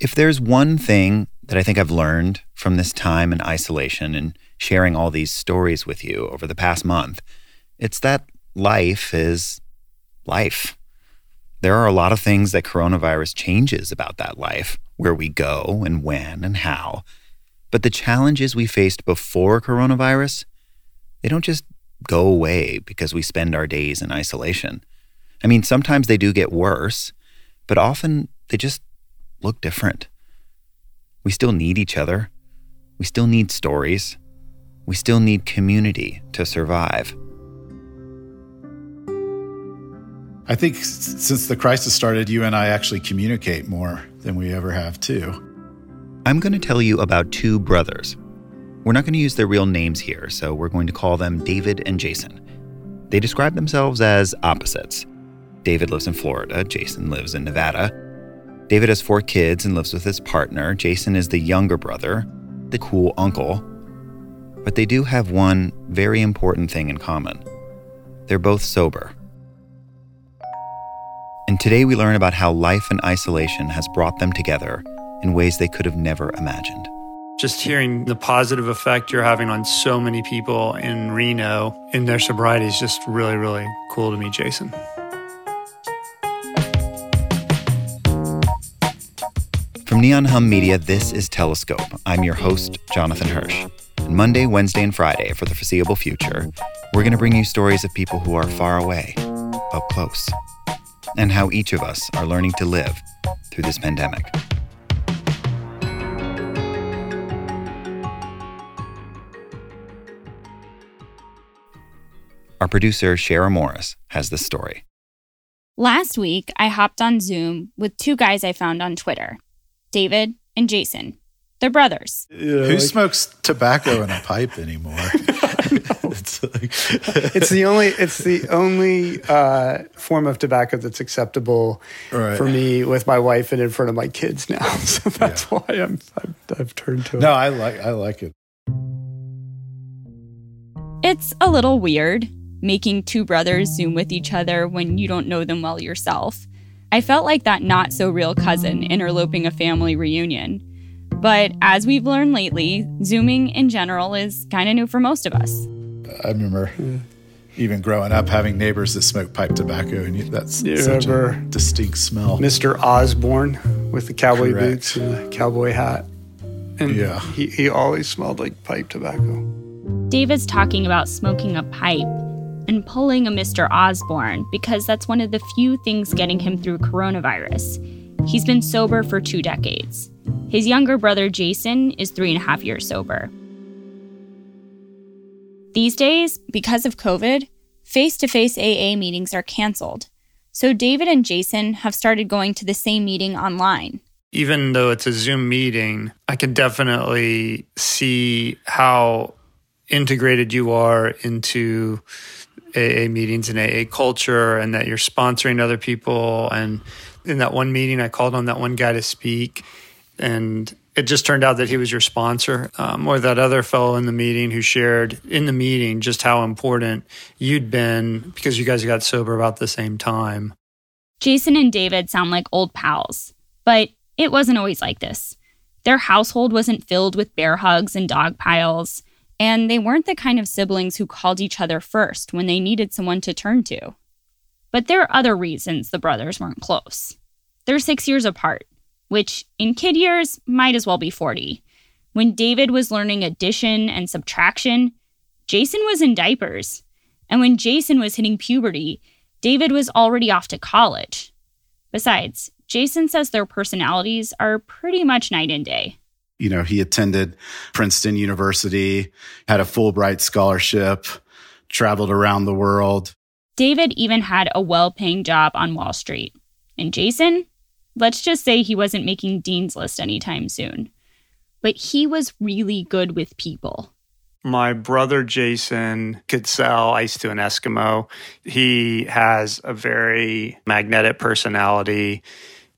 If there's one thing that I think I've learned from this time in isolation and sharing all these stories with you over the past month, it's that life is life. There are a lot of things that coronavirus changes about that life, where we go and when and how. But the challenges we faced before coronavirus, they don't just go away because we spend our days in isolation. I mean, sometimes they do get worse, but often they just look different. We still need each other. We still need stories. We still need community to survive. I think since the crisis started, you and I actually communicate more than we ever have, too. I'm going to tell you about two brothers. We're not going to use their real names here, so we're going to call them David and Jason. They describe themselves as opposites. David lives in Florida, Jason lives in Nevada. David has four kids and lives with his partner. Jason is the younger brother, the cool uncle. But they do have one very important thing in common they're both sober. And today we learn about how life in isolation has brought them together in ways they could have never imagined. Just hearing the positive effect you're having on so many people in Reno in their sobriety is just really, really cool to me, Jason. From Neon Hum Media, this is Telescope. I'm your host, Jonathan Hirsch. Monday, Wednesday, and Friday, for the foreseeable future, we're going to bring you stories of people who are far away, up close, and how each of us are learning to live through this pandemic. Our producer, Shara Morris, has this story. Last week, I hopped on Zoom with two guys I found on Twitter David and Jason. They're brothers. Yeah, Who like, smokes tobacco in a pipe anymore? it's, like, it's, the only it's the only uh, form of tobacco that's acceptable right. for me with my wife and in front of my kids now. So that's yeah. why I'm, I've, I've turned to it. No, I like I like it. It's a little weird making two brothers Zoom with each other when you don't know them well yourself. I felt like that not so real cousin interloping a family reunion. But as we've learned lately, Zooming in general is kind of new for most of us. I remember even growing up having neighbors that smoke pipe tobacco, and that's you such a distinct smell. Mr. Osborne with the cowboy Correct. boots and the cowboy hat. And yeah. he, he always smelled like pipe tobacco. David's talking about smoking a pipe and pulling a Mr. Osborne because that's one of the few things getting him through coronavirus. He's been sober for two decades. His younger brother Jason is three and a half years sober. These days, because of COVID, face to face AA meetings are canceled. So David and Jason have started going to the same meeting online. Even though it's a Zoom meeting, I can definitely see how integrated you are into AA meetings and AA culture and that you're sponsoring other people. And in that one meeting, I called on that one guy to speak. And it just turned out that he was your sponsor, um, or that other fellow in the meeting who shared in the meeting just how important you'd been because you guys got sober about the same time. Jason and David sound like old pals, but it wasn't always like this. Their household wasn't filled with bear hugs and dog piles. And they weren't the kind of siblings who called each other first when they needed someone to turn to. But there are other reasons the brothers weren't close. They're six years apart, which in kid years might as well be 40. When David was learning addition and subtraction, Jason was in diapers. And when Jason was hitting puberty, David was already off to college. Besides, Jason says their personalities are pretty much night and day you know, he attended Princeton University, had a Fulbright scholarship, traveled around the world. David even had a well paying job on Wall Street. And Jason, let's just say he wasn't making Dean's List anytime soon. But he was really good with people. My brother Jason could sell ice to an Eskimo. He has a very magnetic personality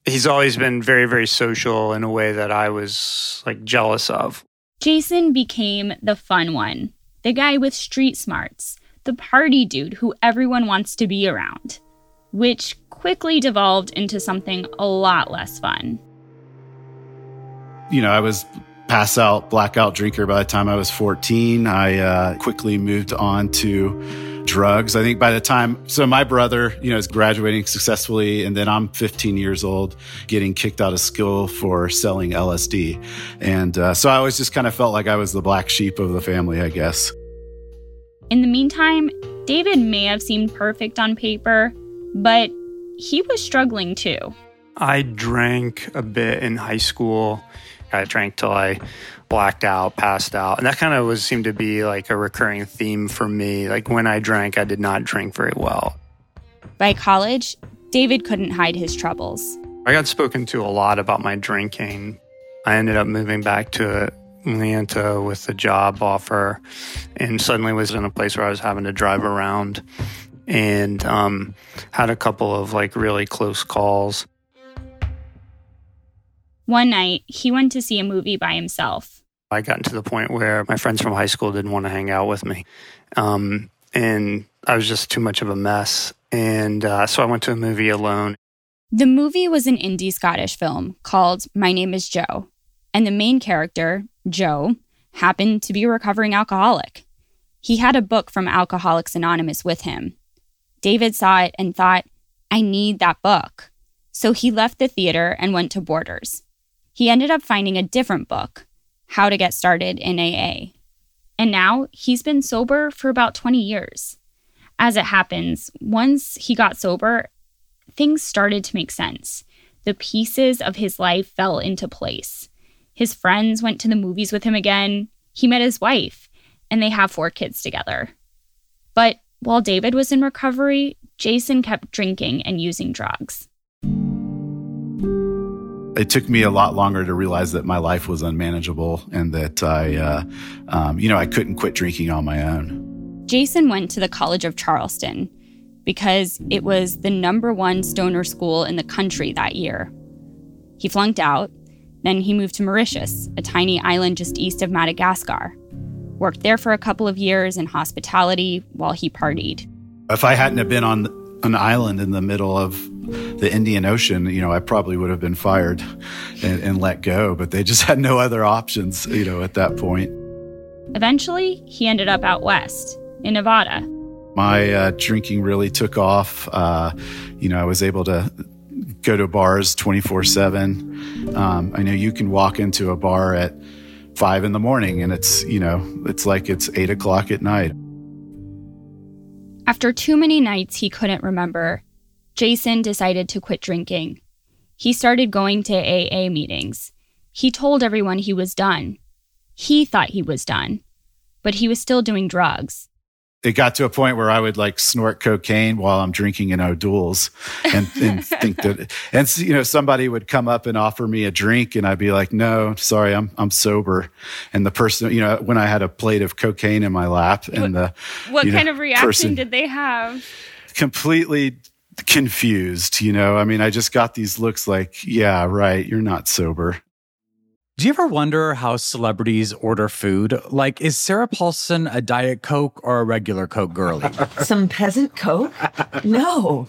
he's always been very, very social in a way that I was like jealous of. Jason became the fun one, the guy with street smarts, the party dude who everyone wants to be around, which quickly devolved into something a lot less fun. You know, I was pass out, blackout drinker by the time I was 14. I uh, quickly moved on to drugs. I think by the time, so my brother, you know, is graduating successfully, and then I'm 15 years old, getting kicked out of school for selling LSD. And uh, so I always just kind of felt like I was the black sheep of the family, I guess. In the meantime, David may have seemed perfect on paper, but he was struggling too. I drank a bit in high school. I drank till I blacked out, passed out. And that kind of was seemed to be like a recurring theme for me. Like when I drank, I did not drink very well. By college, David couldn't hide his troubles. I got spoken to a lot about my drinking. I ended up moving back to Atlanta with a job offer and suddenly was in a place where I was having to drive around and um, had a couple of like really close calls. One night, he went to see a movie by himself. I got to the point where my friends from high school didn't want to hang out with me. Um, and I was just too much of a mess. And uh, so I went to a movie alone. The movie was an indie Scottish film called My Name is Joe. And the main character, Joe, happened to be a recovering alcoholic. He had a book from Alcoholics Anonymous with him. David saw it and thought, I need that book. So he left the theater and went to Borders. He ended up finding a different book, How to Get Started in AA. And now he's been sober for about 20 years. As it happens, once he got sober, things started to make sense. The pieces of his life fell into place. His friends went to the movies with him again. He met his wife, and they have four kids together. But while David was in recovery, Jason kept drinking and using drugs. It took me a lot longer to realize that my life was unmanageable and that I, uh, um, you know, I couldn't quit drinking on my own. Jason went to the College of Charleston because it was the number one stoner school in the country that year. He flunked out. Then he moved to Mauritius, a tiny island just east of Madagascar. Worked there for a couple of years in hospitality while he partied. If I hadn't have been on an island in the middle of the Indian Ocean, you know, I probably would have been fired and, and, let go, but they just had no other options, you know, at that point. Eventually, he ended up out west in Nevada. My uh, drinking really took off. Uh, you know, I was able to go to bars 24 7. Um, I know you can walk into a bar at five in the morning and it's, you know, it's like it's eight o'clock at night. After too many nights he couldn't remember, Jason decided to quit drinking. He started going to AA meetings. He told everyone he was done. He thought he was done, but he was still doing drugs it got to a point where I would like snort cocaine while I'm drinking in O'Doul's and, and think that, and you know, somebody would come up and offer me a drink and I'd be like, no, sorry, I'm, I'm sober. And the person, you know, when I had a plate of cocaine in my lap and the, what kind know, of reaction did they have? Completely confused, you know, I mean, I just got these looks like, yeah, right. You're not sober. Do you ever wonder how celebrities order food? Like, is Sarah Paulson a Diet Coke or a regular Coke girlie? Some peasant Coke? No.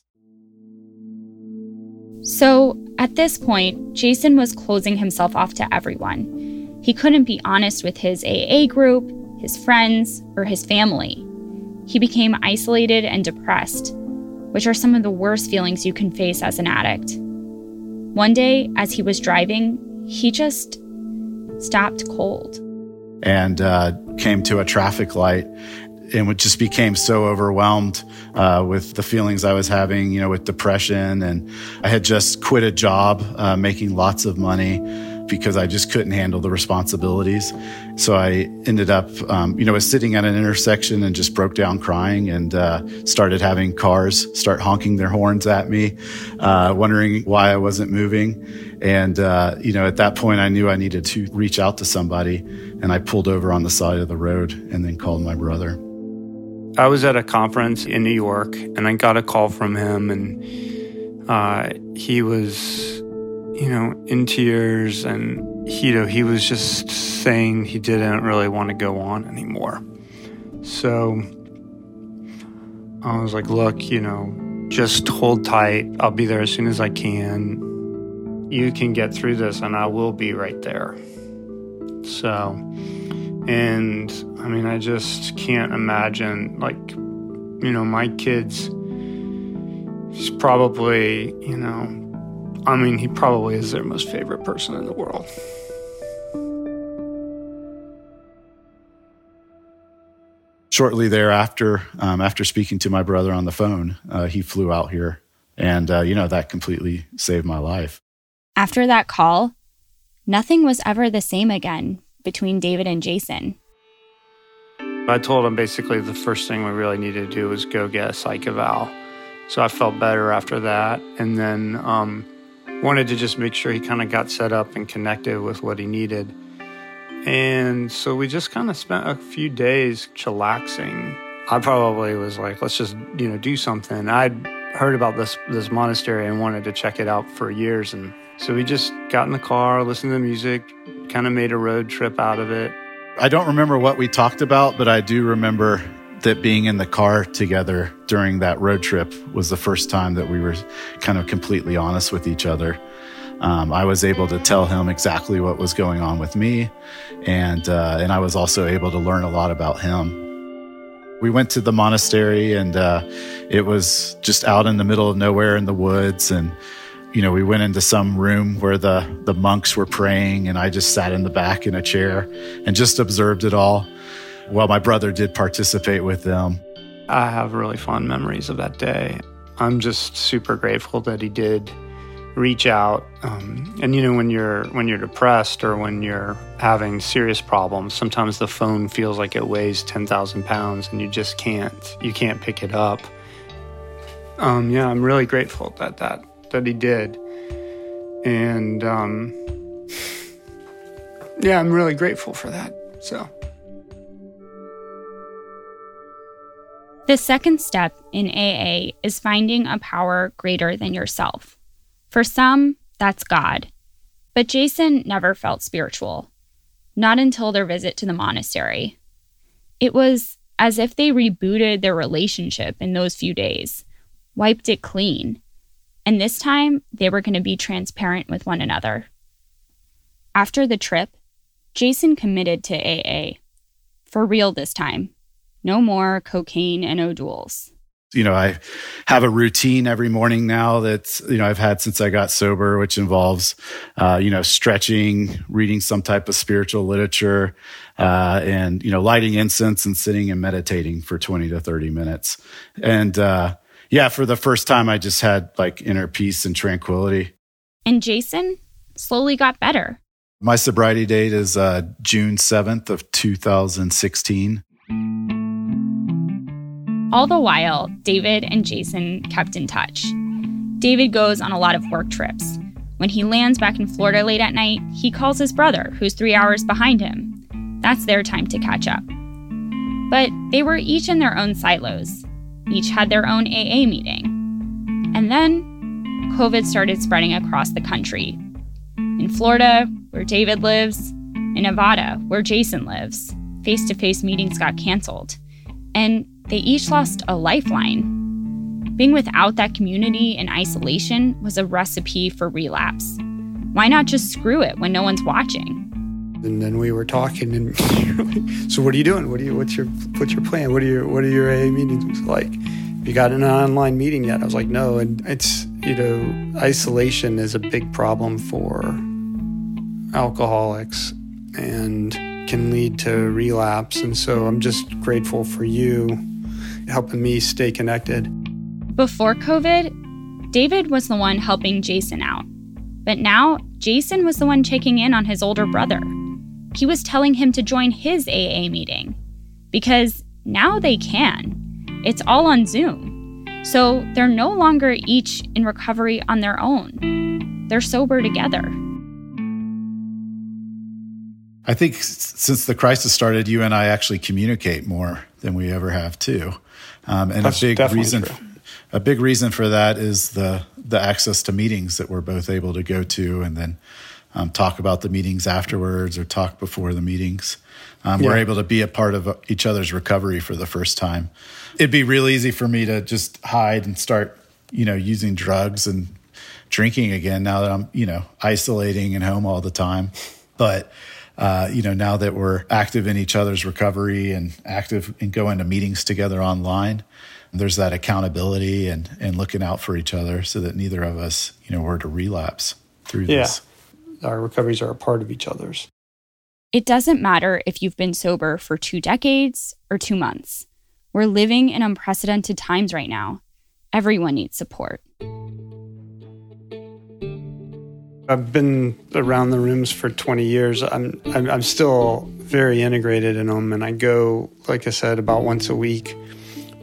So, at this point, Jason was closing himself off to everyone. He couldn't be honest with his AA group, his friends, or his family. He became isolated and depressed, which are some of the worst feelings you can face as an addict. One day, as he was driving, he just stopped cold. And uh, came to a traffic light and just became so overwhelmed uh, with the feelings I was having, you know, with depression. And I had just quit a job, uh, making lots of money, because I just couldn't handle the responsibilities. So I ended up, um, you know, was sitting at an intersection and just broke down crying and uh, started having cars start honking their horns at me, uh, wondering why I wasn't moving. And, uh, you know, at that point, I knew I needed to reach out to somebody. And I pulled over on the side of the road and then called my brother. I was at a conference in New York and I got a call from him, and uh, he was, you know, in tears. And, you know, he was just saying he didn't really want to go on anymore. So I was like, look, you know, just hold tight. I'll be there as soon as I can you can get through this and I will be right there. So, and I mean, I just can't imagine, like, you know, my kids, he's probably, you know, I mean, he probably is their most favorite person in the world. Shortly thereafter, um, after speaking to my brother on the phone, uh, he flew out here. And, uh, you know, that completely saved my life. After that call, nothing was ever the same again between David and Jason. I told him basically the first thing we really needed to do was go get a psych eval. So I felt better after that. And then um, wanted to just make sure he kind of got set up and connected with what he needed. And so we just kind of spent a few days chillaxing. I probably was like, let's just, you know, do something. I'd heard about this this monastery and wanted to check it out for years and so we just got in the car, listened to the music, kind of made a road trip out of it. I don't remember what we talked about, but I do remember that being in the car together during that road trip was the first time that we were kind of completely honest with each other. Um, I was able to tell him exactly what was going on with me, and uh, and I was also able to learn a lot about him. We went to the monastery, and uh, it was just out in the middle of nowhere in the woods, and you know, we went into some room where the, the monks were praying, and I just sat in the back in a chair and just observed it all. Well, my brother did participate with them. I have really fond memories of that day. I'm just super grateful that he did reach out. Um, and you know, when you're when you're depressed or when you're having serious problems, sometimes the phone feels like it weighs ten thousand pounds, and you just can't you can't pick it up. Um, yeah, I'm really grateful that that that he did. And um, yeah, I'm really grateful for that. So. The second step in AA is finding a power greater than yourself. For some, that's God. But Jason never felt spiritual, not until their visit to the monastery. It was as if they rebooted their relationship in those few days, wiped it clean, and this time, they were going to be transparent with one another. After the trip, Jason committed to AA. For real this time. No more cocaine and O'Doul's. You know, I have a routine every morning now that, you know, I've had since I got sober, which involves, uh, you know, stretching, reading some type of spiritual literature, uh, and, you know, lighting incense and sitting and meditating for 20 to 30 minutes. And, uh, yeah, for the first time, I just had like inner peace and tranquility. And Jason slowly got better. My sobriety date is uh, June 7th of 2016. All the while, David and Jason kept in touch. David goes on a lot of work trips. When he lands back in Florida late at night, he calls his brother, who's three hours behind him. That's their time to catch up. But they were each in their own silos each had their own AA meeting. And then COVID started spreading across the country. In Florida, where David lives, in Nevada, where Jason lives, face to face meetings got canceled. And they each lost a lifeline. Being without that community in isolation was a recipe for relapse. Why not just screw it when no one's watching? And then we were talking, and so what are you doing? What are you? What's your what's your plan? What are your what are your AA meetings like? Have you got an online meeting yet? I was like, no. And it's you know, isolation is a big problem for alcoholics and can lead to relapse. And so I'm just grateful for you helping me stay connected. Before COVID, David was the one helping Jason out. But now Jason was the one checking in on his older brother. He was telling him to join his AA meeting because now they can. It's all on Zoom. So they're no longer each in recovery on their own, they're sober together. I think since the crisis started, you and I actually communicate more than we ever have too. Um, and That's a big reason, true. a big reason for that is the the access to meetings that we're both able to go to, and then um, talk about the meetings afterwards or talk before the meetings. Um, yeah. We're able to be a part of each other's recovery for the first time. It'd be real easy for me to just hide and start, you know, using drugs and drinking again now that I'm, you know, isolating and home all the time. But uh, you know, now that we're active in each other's recovery and active and going to meetings together online, there's that accountability and, and looking out for each other so that neither of us, you know, were to relapse through yeah. this. Our recoveries are a part of each other's. It doesn't matter if you've been sober for two decades or two months. We're living in unprecedented times right now. Everyone needs support. I've been around the rooms for 20 years. I'm, I'm, I'm still very integrated in them, and I go, like I said, about once a week.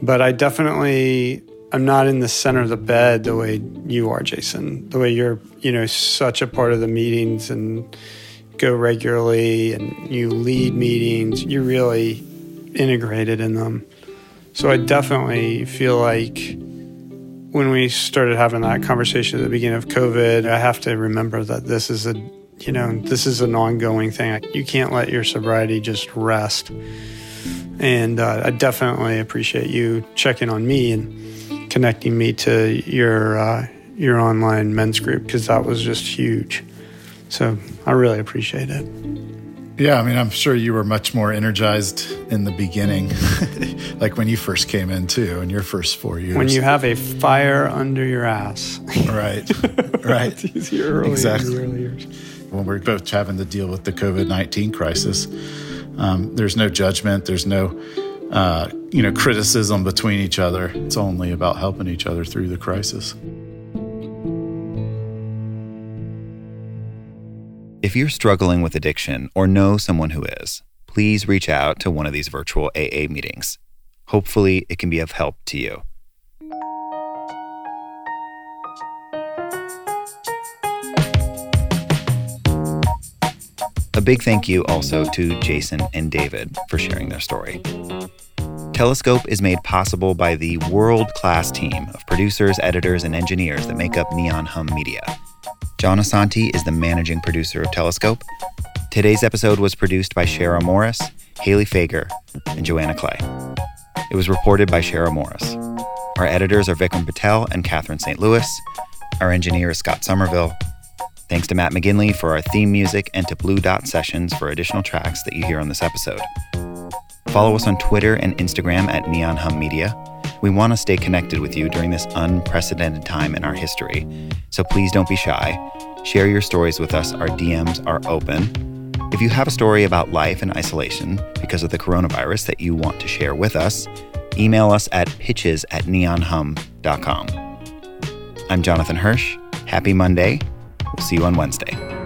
But I definitely I'm not in the center of the bed the way you are, Jason. The way you're, you know, such a part of the meetings and go regularly and you lead meetings. You're really integrated in them. So I definitely feel like when we started having that conversation at the beginning of COVID, I have to remember that this is a, you know, this is an ongoing thing. You can't let your sobriety just rest. And uh, I definitely appreciate you checking on me and connecting me to your uh, your online men's group because that was just huge. So I really appreciate it. Yeah, I mean, I'm sure you were much more energized in the beginning, like when you first came in too, in your first four years. When you have a fire under your ass. right, right. it's early, exactly. early years. When we're both having to deal with the COVID 19 crisis, um, there's no judgment, there's no uh, you know criticism between each other. It's only about helping each other through the crisis. If you're struggling with addiction or know someone who is, please reach out to one of these virtual AA meetings. Hopefully, it can be of help to you. A big thank you also to Jason and David for sharing their story. Telescope is made possible by the world class team of producers, editors, and engineers that make up Neon Hum Media. John Asante is the managing producer of Telescope. Today's episode was produced by Shara Morris, Haley Fager, and Joanna Clay. It was reported by Shara Morris. Our editors are Vikram Patel and Catherine St. Louis. Our engineer is Scott Somerville. Thanks to Matt McGinley for our theme music and to Blue Dot Sessions for additional tracks that you hear on this episode. Follow us on Twitter and Instagram at Neon Hum Media. We want to stay connected with you during this unprecedented time in our history, so please don't be shy. Share your stories with us. Our DMs are open. If you have a story about life in isolation because of the coronavirus that you want to share with us, email us at pitches at neonhum.com. I'm Jonathan Hirsch. Happy Monday. We'll see you on Wednesday.